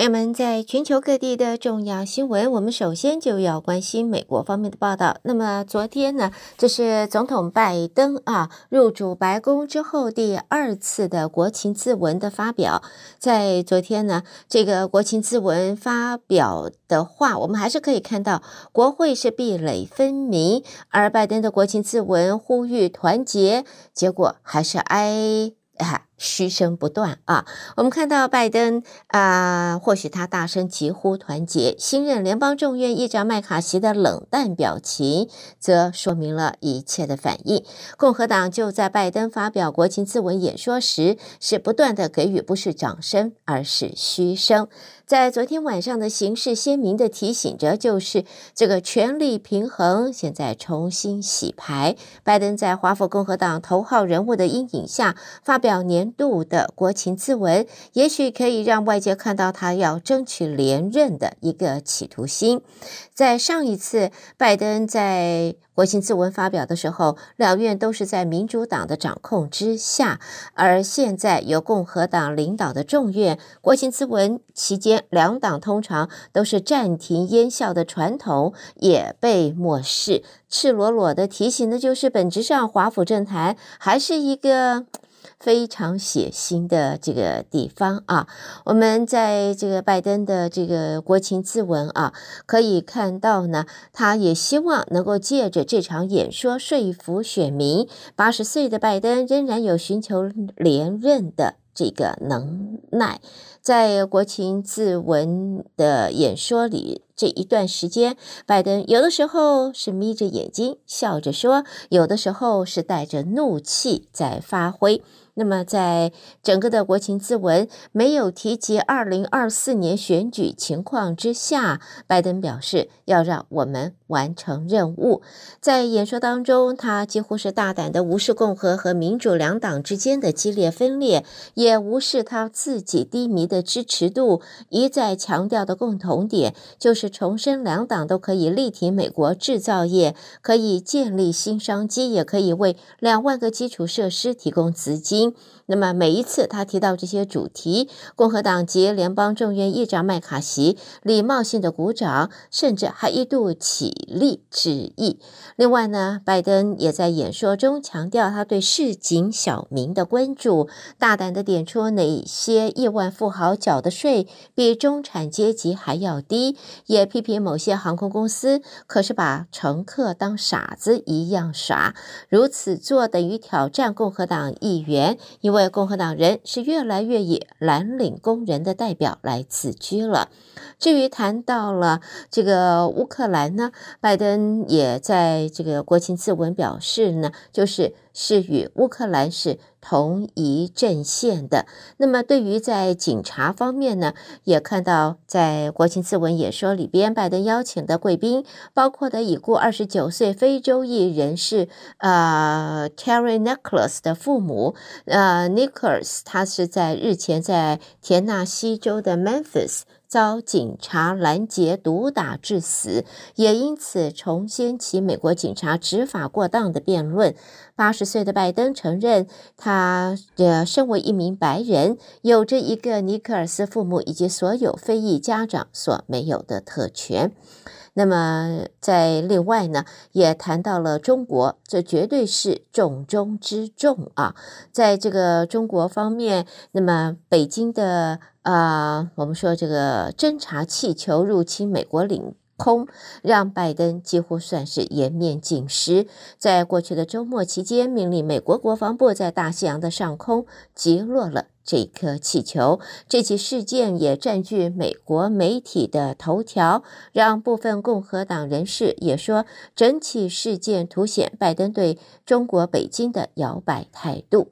朋友们，在全球各地的重要新闻，我们首先就要关心美国方面的报道。那么昨天呢，这是总统拜登啊入主白宫之后第二次的国情咨文的发表。在昨天呢，这个国情咨文发表的话，我们还是可以看到国会是壁垒分明，而拜登的国情咨文呼吁团结，结果还是挨。嘘声不断啊！我们看到拜登啊，或许他大声疾呼团结，新任联邦众院议长麦卡锡的冷淡表情，则说明了一切的反应。共和党就在拜登发表国情咨文演说时，是不断的给予不是掌声，而是嘘声。在昨天晚上的形势鲜明的提醒着，就是这个权力平衡现在重新洗牌。拜登在华府共和党头号人物的阴影下发表年度的国情咨文，也许可以让外界看到他要争取连任的一个企图心。在上一次拜登在国情咨文发表的时候，两院都是在民主党的掌控之下，而现在由共和党领导的众院国情咨文期间，两党通常都是暂停烟效的传统也被漠视，赤裸裸的提醒的就是，本质上华府政坛还是一个。非常血腥的这个地方啊，我们在这个拜登的这个国情咨文啊，可以看到呢，他也希望能够借着这场演说说服选民。八十岁的拜登仍然有寻求连任的这个能耐。在国情咨文的演说里，这一段时间，拜登有的时候是眯着眼睛笑着说，有的时候是带着怒气在发挥。那么，在整个的国情咨文没有提及二零二四年选举情况之下，拜登表示要让我们完成任务。在演说当中，他几乎是大胆的无视共和和民主两党之间的激烈分裂，也无视他自己低迷的支持度。一再强调的共同点就是重申两党都可以力挺美国制造业，可以建立新商机，也可以为两万个基础设施提供资金。那么每一次他提到这些主题，共和党籍联邦众院议长麦卡锡礼貌性的鼓掌，甚至还一度起立致意。另外呢，拜登也在演说中强调他对市井小民的关注，大胆的点出哪些亿万富豪缴的税比中产阶级还要低，也批评某些航空公司可是把乘客当傻子一样耍，如此做等于挑战共和党议员。因为共和党人是越来越以蓝领工人的代表来自居了。至于谈到了这个乌克兰呢，拜登也在这个国情咨文表示呢，就是。是与乌克兰是同一阵线的。那么，对于在警察方面呢，也看到在国情咨文演说里边，拜登邀请的贵宾包括的已故二十九岁非洲裔人士呃 Terry Nicholas 的父母呃 Nichols，他是在日前在田纳西州的 Memphis。遭警察拦截毒打致死，也因此重掀起美国警察执法过当的辩论。八十岁的拜登承认，他呃身为一名白人，有着一个尼克尔斯父母以及所有非裔家长所没有的特权。那么，在另外呢，也谈到了中国，这绝对是重中之重啊。在这个中国方面，那么北京的。啊、我们说这个侦察气球入侵美国领空，让拜登几乎算是颜面尽失。在过去的周末期间，命令美国国防部在大西洋的上空击落了这颗气球。这起事件也占据美国媒体的头条，让部分共和党人士也说，整起事件凸显拜登对中国北京的摇摆态度。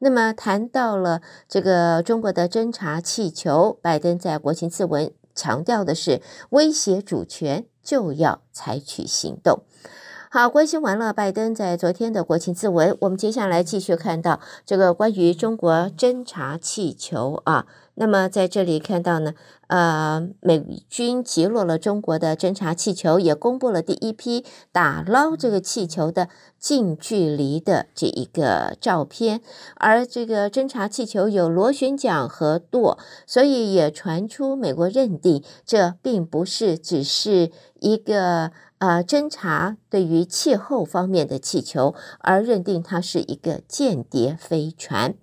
那么谈到了这个中国的侦察气球，拜登在国情咨文强调的是威胁主权就要采取行动。好，关心完了拜登在昨天的国情咨文，我们接下来继续看到这个关于中国侦察气球啊。那么在这里看到呢，呃，美军击落了中国的侦察气球，也公布了第一批打捞这个气球的近距离的这一个照片。而这个侦察气球有螺旋桨和舵，所以也传出美国认定这并不是只是一个呃侦察对于气候方面的气球，而认定它是一个间谍飞船。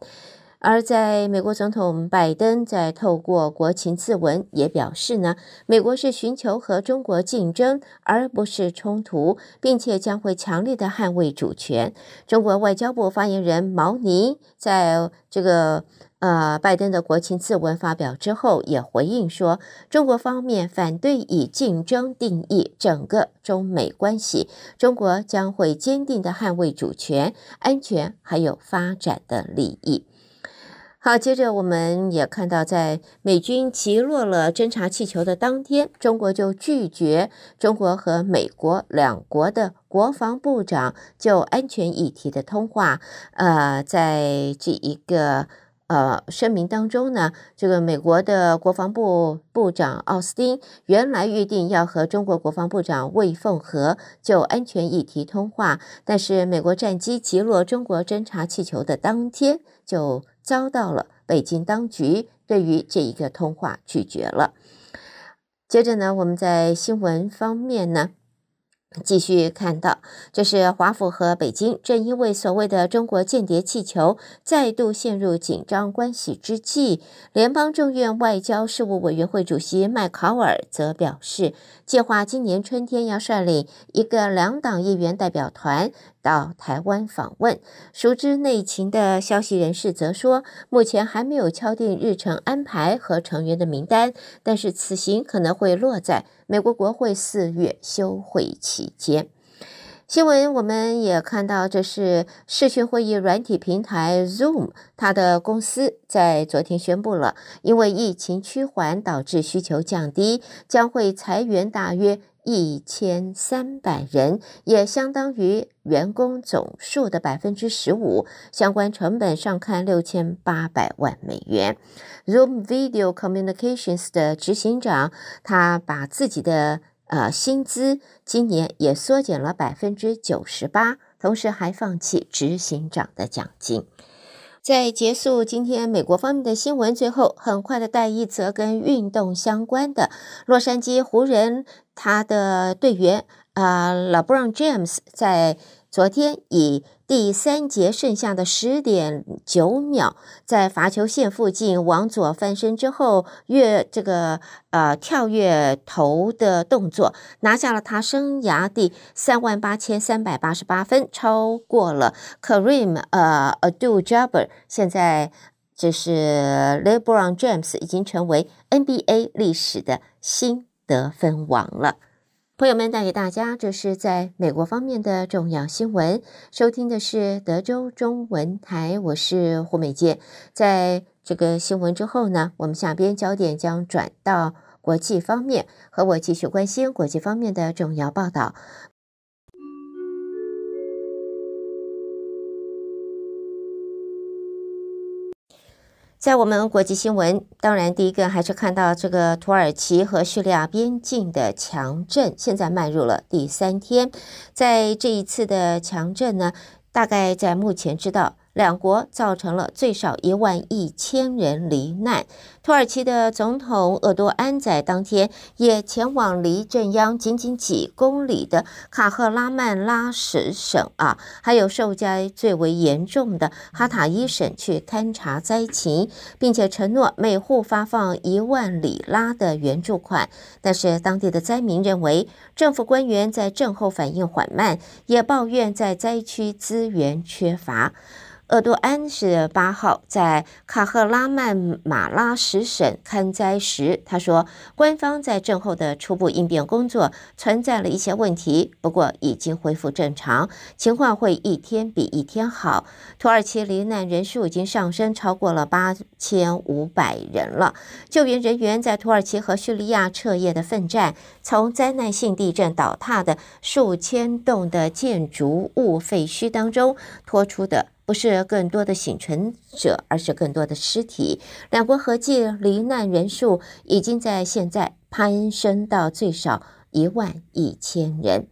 而在美国总统拜登在透过国情咨文也表示呢，美国是寻求和中国竞争，而不是冲突，并且将会强力的捍卫主权。中国外交部发言人毛宁在这个呃拜登的国情咨文发表之后，也回应说，中国方面反对以竞争定义整个中美关系，中国将会坚定的捍卫主权、安全还有发展的利益。好，接着我们也看到，在美军击落了侦察气球的当天，中国就拒绝中国和美国两国的国防部长就安全议题的通话。呃，在这一个呃声明当中呢，这个美国的国防部部长奥斯汀原来预定要和中国国防部长魏凤和就安全议题通话，但是美国战机击落中国侦察气球的当天就。遭到了北京当局对于这一个通话拒绝了。接着呢，我们在新闻方面呢，继续看到，这是华府和北京正因为所谓的中国间谍气球再度陷入紧张关系之际，联邦众院外交事务委员会主席麦考尔则表示，计划今年春天要率领一个两党议员代表团到台湾访问。熟知内情的消息人士则说，目前还没有敲定日程安排和成员的名单，但是此行可能会落在美国国会四月休会期间。新闻我们也看到，这是视讯会议软体平台 Zoom，它的公司在昨天宣布了，因为疫情趋缓导致需求降低，将会裁员大约一千三百人，也相当于员工总数的百分之十五，相关成本上看六千八百万美元。Zoom Video Communications 的执行长，他把自己的呃薪资今年也缩减了百分之九十八，同时还放弃执行长的奖金。在结束今天美国方面的新闻，最后很快的带一则跟运动相关的。洛杉矶湖人他的队员啊，LeBron James 在昨天以第三节剩下的十点九秒，在罚球线附近往左翻身之后，越这个呃跳跃投的动作，拿下了他生涯第三万八千三百八十八分，超过了 Kareem 呃 Abdul-Jabbar。现在这是 LeBron James 已经成为 NBA 历史的新得分王了。朋友们，带给大家这是在美国方面的重要新闻。收听的是德州中文台，我是胡美健。在这个新闻之后呢，我们下边焦点将转到国际方面，和我继续关心国际方面的重要报道。在我们国际新闻，当然第一个还是看到这个土耳其和叙利亚边境的强震，现在迈入了第三天。在这一次的强震呢，大概在目前知道。两国造成了最少一万一千人罹难。土耳其的总统厄多安在当天也前往离震央仅仅几公里的卡赫拉曼拉什省啊，还有受灾最为严重的哈塔伊省去勘察灾情，并且承诺每户发放一万里拉的援助款。但是当地的灾民认为，政府官员在震后反应缓慢，也抱怨在灾区资源缺乏。厄多安是八号在卡赫拉曼马拉什省勘灾时，他说，官方在震后的初步应变工作存在了一些问题，不过已经恢复正常，情况会一天比一天好。土耳其罹难人数已经上升超过了八千五百人了。救援人员在土耳其和叙利亚彻夜的奋战，从灾难性地震倒塌的数千栋的建筑物废墟当中拖出的。不是更多的幸存者，而是更多的尸体。两国合计罹难人数已经在现在攀升到最少一万一千人。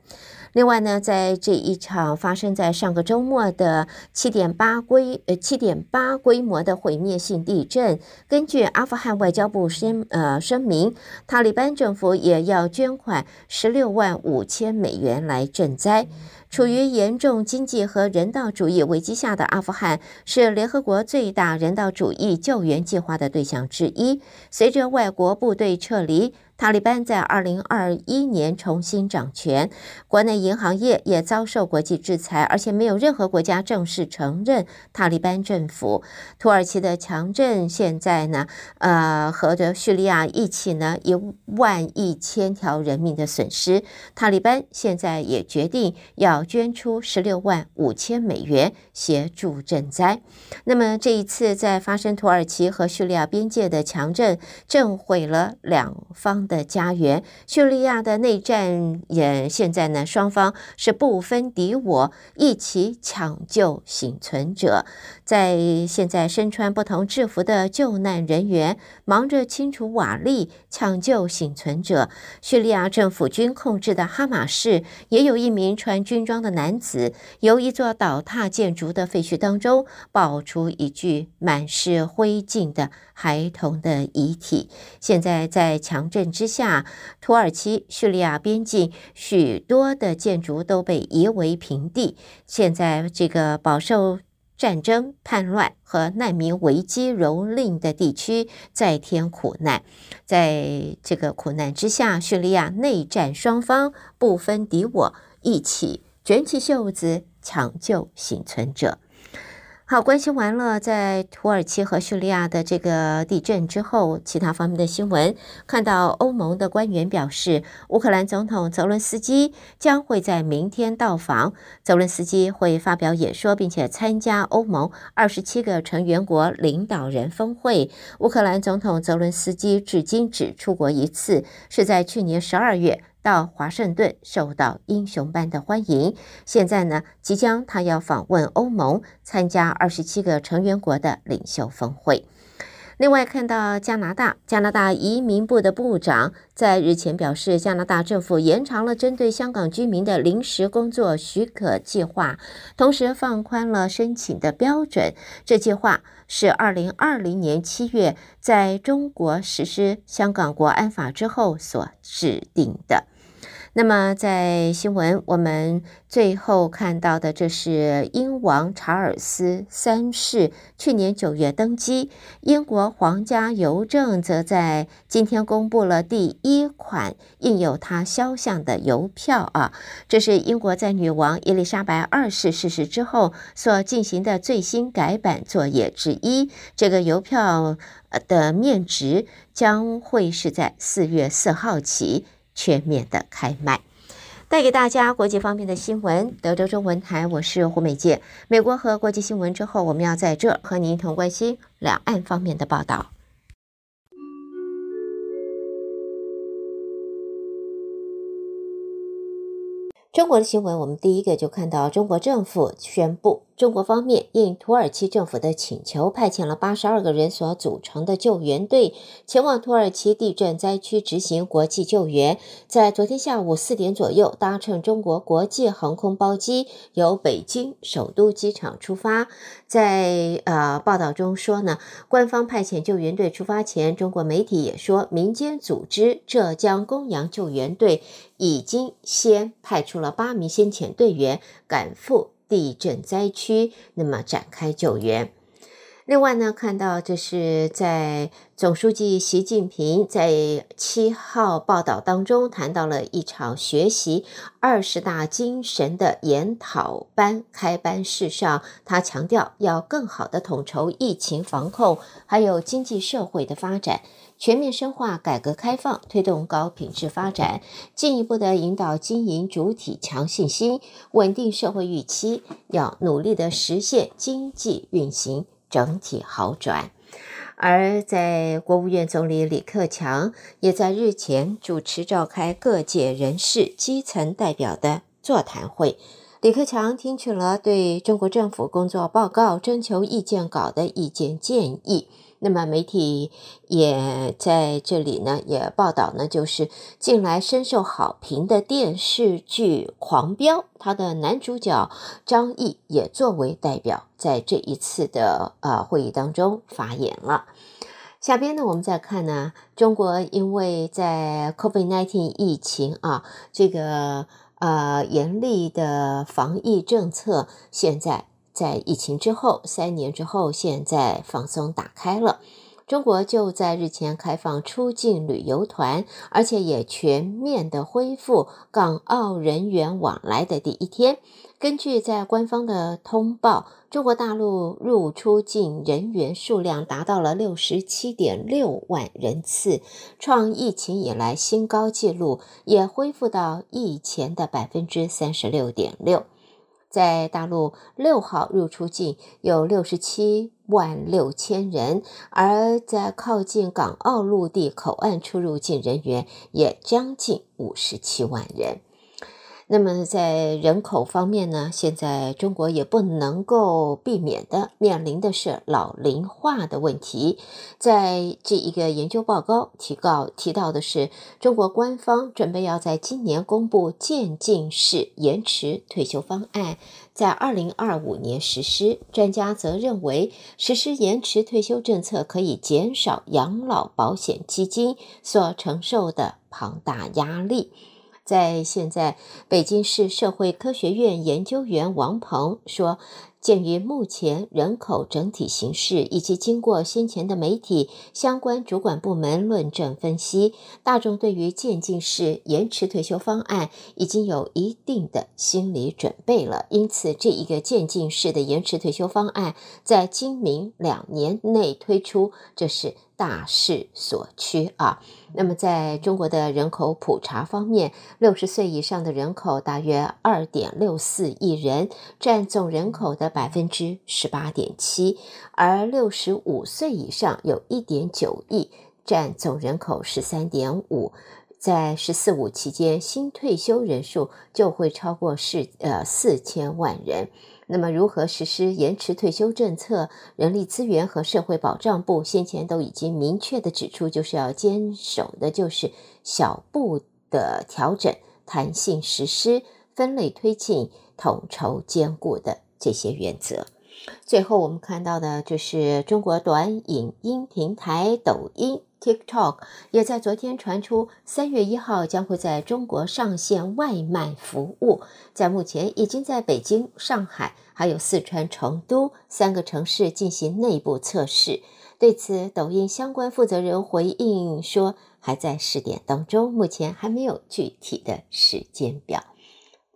另外呢，在这一场发生在上个周末的七点八规呃七点八规模的毁灭性地震，根据阿富汗外交部声呃声明，塔利班政府也要捐款十六万五千美元来赈灾。处于严重经济和人道主义危机下的阿富汗是联合国最大人道主义救援计划的对象之一。随着外国部队撤离，塔利班在二零二一年重新掌权，国内银行业也遭受国际制裁，而且没有任何国家正式承认塔利班政府。土耳其的强震现在呢，呃，和着叙利亚一起呢，一万一千条人命的损失。塔利班现在也决定要捐出十六万五千美元协助赈灾。那么这一次在发生土耳其和叙利亚边界的强震，震毁了两方的家园，叙利亚的内战也现在呢，双方是不分敌我，一起抢救幸存者。在现在，身穿不同制服的救难人员忙着清除瓦砾、抢救幸存者。叙利亚政府军控制的哈马市也有一名穿军装的男子，由一座倒塌建筑的废墟当中抱出一具满是灰烬的孩童的遗体。现在在强震之下，土耳其叙利亚边境许多的建筑都被夷为平地。现在这个饱受战争、叛乱和难民危机蹂躏的地区再添苦难。在这个苦难之下，叙利亚内战双方不分敌我，一起卷起袖子抢救幸存者。好，关心完了在土耳其和叙利亚的这个地震之后，其他方面的新闻，看到欧盟的官员表示，乌克兰总统泽伦斯基将会在明天到访，泽伦斯基会发表演说，并且参加欧盟二十七个成员国领导人峰会。乌克兰总统泽伦斯基至今只出国一次，是在去年十二月。到华盛顿受到英雄般的欢迎。现在呢，即将他要访问欧盟，参加二十七个成员国的领袖峰会。另外，看到加拿大，加拿大移民部的部长在日前表示，加拿大政府延长了针对香港居民的临时工作许可计划，同时放宽了申请的标准。这计划是二零二零年七月在中国实施香港国安法之后所制定的。那么，在新闻我们最后看到的，这是英王查尔斯三世去年九月登基。英国皇家邮政则在今天公布了第一款印有他肖像的邮票啊，这是英国在女王伊丽莎白二世逝世之后所进行的最新改版作业之一。这个邮票的面值将会是在四月四号起。全面的开卖，带给大家国际方面的新闻。德州中文台，我是胡美健。美国和国际新闻之后，我们要在这和您一同关心两岸方面的报道。中国的新闻，我们第一个就看到中国政府宣布。中国方面应土耳其政府的请求，派遣了八十二个人所组成的救援队前往土耳其地震灾区执行国际救援。在昨天下午四点左右，搭乘中国国际航空包机由北京首都机场出发。在呃报道中说呢，官方派遣救援队出发前，中国媒体也说，民间组织浙江公羊救援队已经先派出了八名先遣队员赶赴。地震灾区，那么展开救援。另外呢，看到这是在总书记习近平在七号报道当中谈到了一场学习二十大精神的研讨班开班式上，他强调要更好的统筹疫情防控，还有经济社会的发展。全面深化改革开放，推动高品质发展，进一步的引导经营主体强信心，稳定社会预期，要努力的实现经济运行整体好转。而在国务院总理李克强也在日前主持召开各界人士、基层代表的座谈会。李克强听取了对中国政府工作报告征求意见稿的意见建议。那么媒体也在这里呢，也报道呢，就是近来深受好评的电视剧《狂飙》，它的男主角张译也作为代表，在这一次的呃会议当中发言了。下边呢，我们再看呢，中国因为在 COVID-19 疫情啊，这个呃严厉的防疫政策，现在。在疫情之后，三年之后，现在放松打开了，中国就在日前开放出境旅游团，而且也全面的恢复港澳人员往来的第一天。根据在官方的通报，中国大陆入出境人员数量达到了六十七点六万人次，创疫情以来新高纪录，也恢复到疫前的百分之三十六点六。在大陆六号入出境有六十七万六千人，而在靠近港澳陆地口岸出入境人员也将近五十七万人。那么在人口方面呢，现在中国也不能够避免的面临的是老龄化的问题。在这一个研究报告提告提到的是，中国官方准备要在今年公布渐进式延迟退休方案，在二零二五年实施。专家则认为，实施延迟退休政策可以减少养老保险基金所承受的庞大压力。在现在，北京市社会科学院研究员王鹏说，鉴于目前人口整体形势，以及经过先前的媒体相关主管部门论证分析，大众对于渐进式延迟退休方案已经有一定的心理准备了。因此，这一个渐进式的延迟退休方案在今明两年内推出，这是大势所趋啊。那么，在中国的人口普查方面，六十岁以上的人口大约二点六四亿人，占总人口的百分之十八点七，而六十五岁以上有一点九亿，占总人口十三点五。在“十四五”期间，新退休人数就会超过四呃四千万人。那么，如何实施延迟退休政策？人力资源和社会保障部先前都已经明确的指出，就是要坚守的就是小步的调整、弹性实施、分类推进、统筹兼顾的这些原则。最后，我们看到的就是中国短影音平台抖音。TikTok 也在昨天传出，三月一号将会在中国上线外卖服务，在目前已经在北京、上海还有四川成都三个城市进行内部测试。对此，抖音相关负责人回应说，还在试点当中，目前还没有具体的时间表。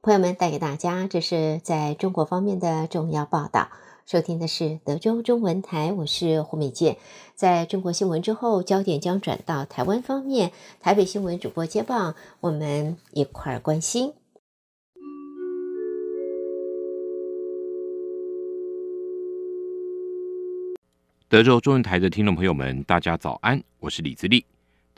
朋友们，带给大家这是在中国方面的重要报道。收听的是德州中文台，我是胡美健。在中国新闻之后，焦点将转到台湾方面。台北新闻主播接棒，我们一块儿关心。德州中文台的听众朋友们，大家早安，我是李自立。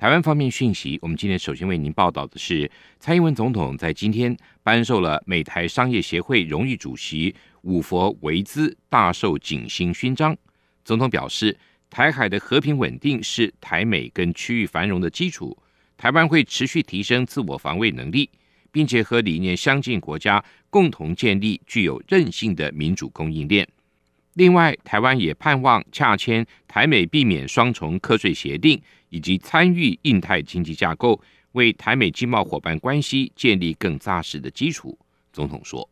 台湾方面讯息，我们今天首先为您报道的是，蔡英文总统在今天颁授了美台商业协会荣誉主席伍佛维兹大寿景星勋章。总统表示，台海的和平稳定是台美跟区域繁荣的基础，台湾会持续提升自我防卫能力，并且和理念相近国家共同建立具有韧性的民主供应链。另外，台湾也盼望洽签台美避免双重课税协定，以及参与印太经济架构，为台美经贸伙伴关系建立更扎实的基础。总统说：“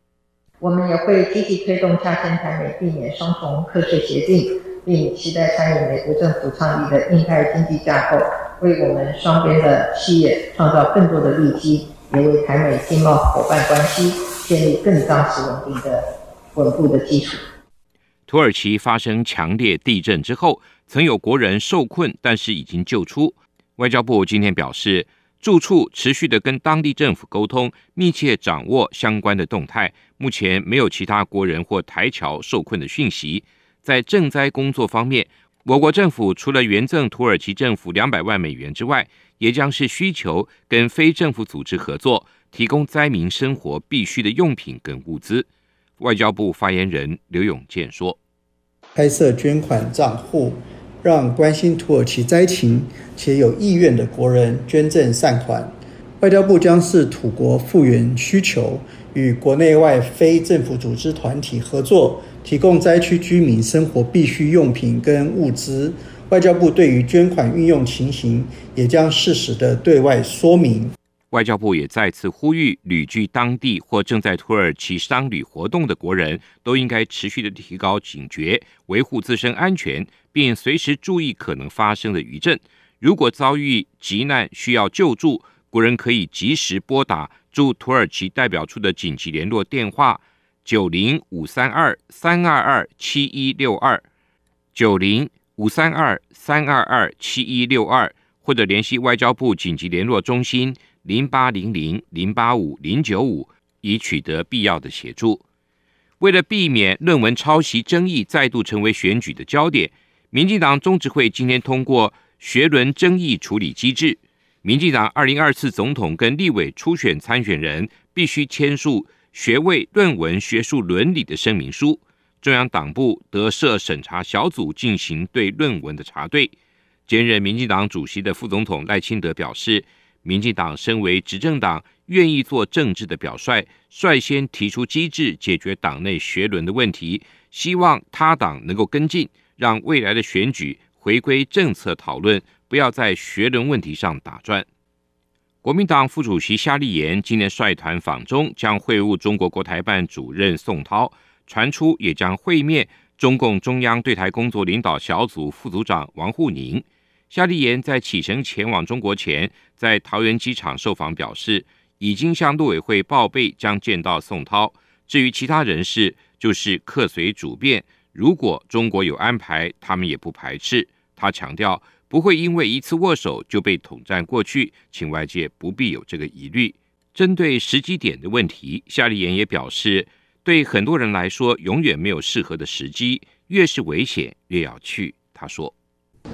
我们也会积极推动加深台美避免双重课税协定，并期待参与美国政府倡议的印太经济架构，为我们双边的企业创造更多的利基，也为台美经贸伙伴关系建立更扎实稳定的稳固的基础。”土耳其发生强烈地震之后，曾有国人受困，但是已经救出。外交部今天表示，驻处持续的跟当地政府沟通，密切掌握相关的动态。目前没有其他国人或台侨受困的讯息。在赈灾工作方面，我国政府除了援赠土耳其政府两百万美元之外，也将是需求跟非政府组织合作，提供灾民生活必需的用品跟物资。外交部发言人刘永健说：“开设捐款账户，让关心土耳其灾情且有意愿的国人捐赠善款。外交部将视土国复原需求，与国内外非政府组织团体合作。”提供灾区居民生活必需用品跟物资，外交部对于捐款运用情形也将适时的对外说明。外交部也再次呼吁，旅居当地或正在土耳其商旅活动的国人都应该持续的提高警觉，维护自身安全，并随时注意可能发生的余震。如果遭遇急难需要救助，国人可以及时拨打驻土耳其代表处的紧急联络电话。九零五三二三二二七一六二，九零五三二三二二七一六二，或者联系外交部紧急联络中心零八零零零八五零九五，以取得必要的协助。为了避免论文抄袭争议再度成为选举的焦点，民进党中执会今天通过学伦争议处理机制，民进党二零二四总统跟立委初选参选人必须签署。学位论文学术伦理的声明书，中央党部得设审查小组进行对论文的查对。兼任民进党主席的副总统赖清德表示，民进党身为执政党，愿意做政治的表率，率先提出机制解决党内学伦的问题，希望他党能够跟进，让未来的选举回归政策讨论，不要在学伦问题上打转。国民党副主席夏立言今年率团访中，将会晤中国国台办主任宋涛，传出也将会面中共中央对台工作领导小组副组长王沪宁。夏立言在启程前往中国前，在桃园机场受访表示，已经向陆委会报备将见到宋涛。至于其他人士，就是客随主便，如果中国有安排，他们也不排斥。他强调。不会因为一次握手就被统战过去，请外界不必有这个疑虑。针对时机点的问题，夏立言也表示，对很多人来说，永远没有适合的时机，越是危险越要去。他说：“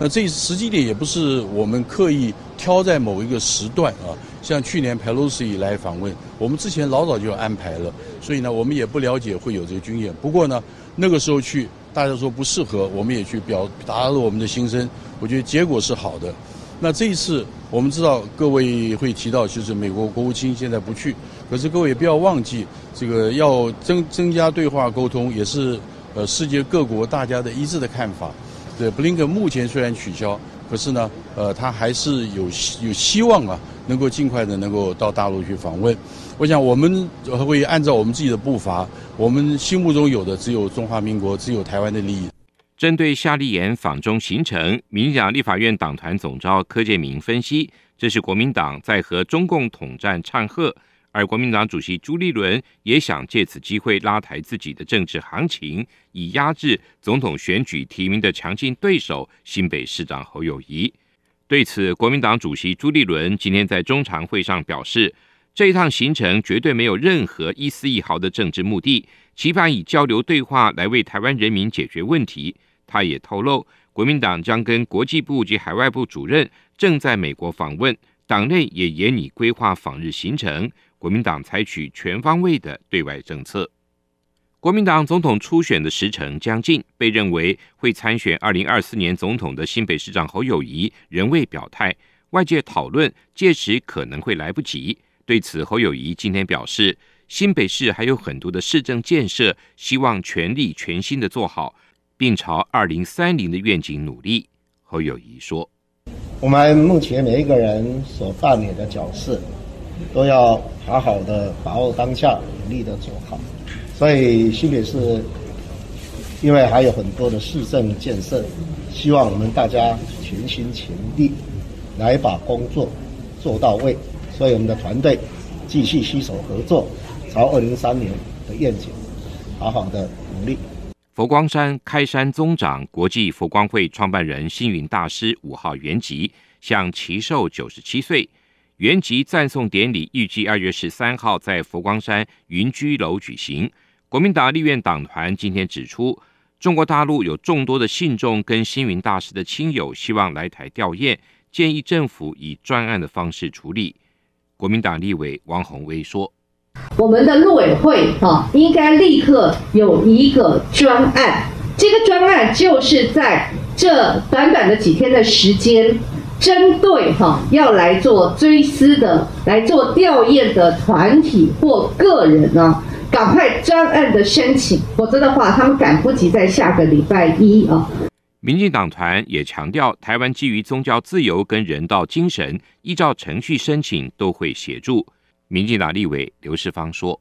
那这时机点也不是我们刻意挑在某一个时段啊，像去年佩洛西来访问，我们之前老早就安排了，所以呢，我们也不了解会有这个经验。不过呢，那个时候去。”大家说不适合，我们也去表达了我们的心声。我觉得结果是好的。那这一次，我们知道各位会提到，就是美国国务卿现在不去，可是各位也不要忘记，这个要增增加对话沟通，也是呃世界各国大家的一致的看法。对，布林肯目前虽然取消，可是呢，呃，他还是有有希望啊，能够尽快的能够到大陆去访问。我想我们会按照我们自己的步伐，我们心目中有的只有中华民国，只有台湾的利益。针对夏立言访中行程，民进党立法院党团总召柯建铭分析，这是国民党在和中共统战唱和，而国民党主席朱立伦也想借此机会拉抬自己的政治行情，以压制总统选举提名的强劲对手新北市长侯友宜。对此，国民党主席朱立伦今天在中常会上表示。这一趟行程绝对没有任何一丝一毫的政治目的，期盼以交流对话来为台湾人民解决问题。他也透露，国民党将跟国际部及海外部主任正在美国访问，党内也严拟规划访日行程。国民党采取全方位的对外政策。国民党总统初选的时程将近，被认为会参选二零二四年总统的新北市长侯友谊仍未表态，外界讨论届时可能会来不及。对此，侯友宜今天表示，新北市还有很多的市政建设，希望全力全心的做好，并朝二零三零的愿景努力。侯友宜说：“我们目前每一个人所扮演的角色，都要好好的把握当下，努力的做好。所以新北市因为还有很多的市政建设，希望我们大家全心全力来把工作做到位。”所以，我们的团队继续携手合作，朝二零三年的愿景好好的努力。佛光山开山宗长、国际佛光会创办人星云大师五号圆寂，享耆寿九十七岁。圆寂赞颂典礼预计二月十三号在佛光山云居楼举行。国民党立院党团今天指出，中国大陆有众多的信众跟星云大师的亲友希望来台吊唁，建议政府以专案的方式处理。国民党立委王宏威说：“我们的陆委会啊，应该立刻有一个专案，这个专案就是在这短短的几天的时间，针对哈要来做追思的、来做吊唁的团体或个人呢。”赶快专案的申请，否则的话，他们赶不及在下个礼拜一啊。民进党团也强调，台湾基于宗教自由跟人道精神，依照程序申请都会协助。民进党立委刘世芳说：“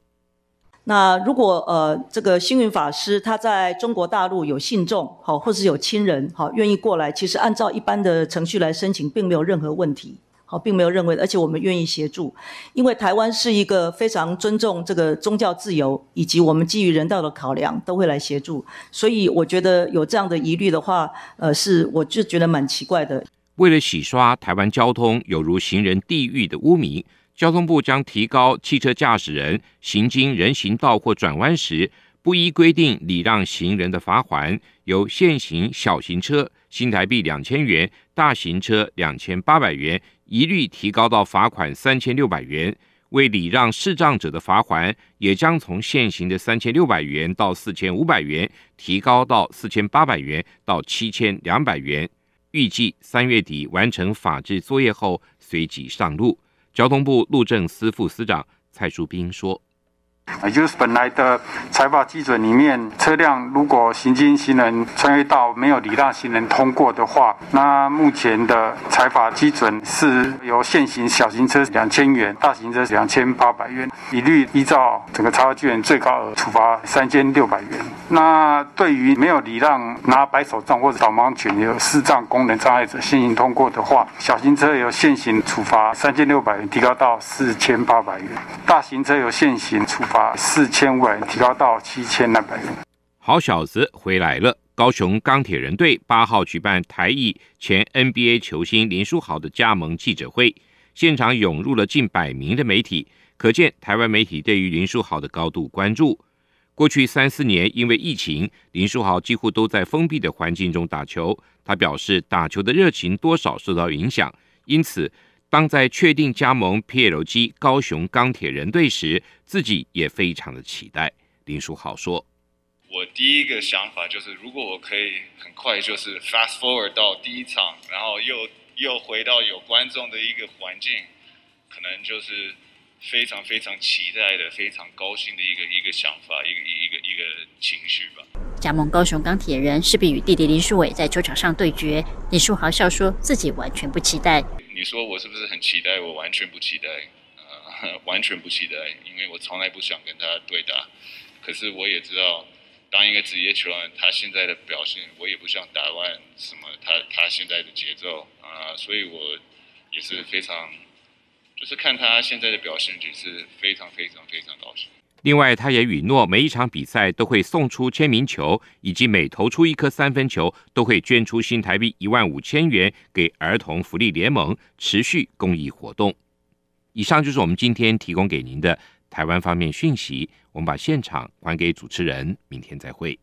那如果呃这个星云法师他在中国大陆有信众好，或是有亲人好愿意过来，其实按照一般的程序来申请，并没有任何问题。”好，并没有认为，而且我们愿意协助，因为台湾是一个非常尊重这个宗教自由，以及我们基于人道的考量，都会来协助。所以我觉得有这样的疑虑的话，呃，是我就觉得蛮奇怪的。为了洗刷台湾交通有如行人地狱的污名，交通部将提高汽车驾驶人行经人行道或转弯时不依规定礼让行人的罚款，由现行小型车新台币两千元，大型车两千八百元。一律提高到罚款三千六百元，为礼让视障者的罚款也将从现行的三千六百元到四千五百元，提高到四千八百元到七千两百元。预计三月底完成法制作业后，随即上路。交通部路政司副司长蔡淑斌说。也就是本来的财法基准里面，车辆如果行经行人穿越道没有礼让行人通过的话，那目前的财法基准是由现行小型车两千元，大型车两千八百元，一律依照整个裁罚基准最高额处罚三千六百元。那对于没有礼让拿白手杖或者导盲犬有视障功能障碍者先行通过的话，小型车由现行处罚三千六百元提高到四千八百元，大型车由现行处罚。把四千万提高到七千两百。好小子回来了！高雄钢铁人队八号举办台裔前 NBA 球星林书豪的加盟记者会，现场涌入了近百名的媒体，可见台湾媒体对于林书豪的高度关注。过去三四年因为疫情，林书豪几乎都在封闭的环境中打球。他表示，打球的热情多少受到影响，因此。当在确定加盟 PLG 高雄钢铁人队时，自己也非常的期待。林书豪说：“我第一个想法就是，如果我可以很快就是 fast forward 到第一场，然后又又回到有观众的一个环境，可能就是非常非常期待的、非常高兴的一个一个想法、一个一个一个情绪吧。”加盟高雄钢铁人势必与弟弟林书伟在球场上对决。林书豪笑说自己完全不期待。你说我是不是很期待？我完全不期待，呃，完全不期待，因为我从来不想跟他对打。可是我也知道，当一个职业球员，他现在的表现，我也不想打乱什么他他现在的节奏啊，所以我也是非常，就是看他现在的表现，就是非常非常非常高兴。另外，他也允诺每一场比赛都会送出签名球，以及每投出一颗三分球都会捐出新台币一万五千元给儿童福利联盟，持续公益活动。以上就是我们今天提供给您的台湾方面讯息。我们把现场还给主持人，明天再会。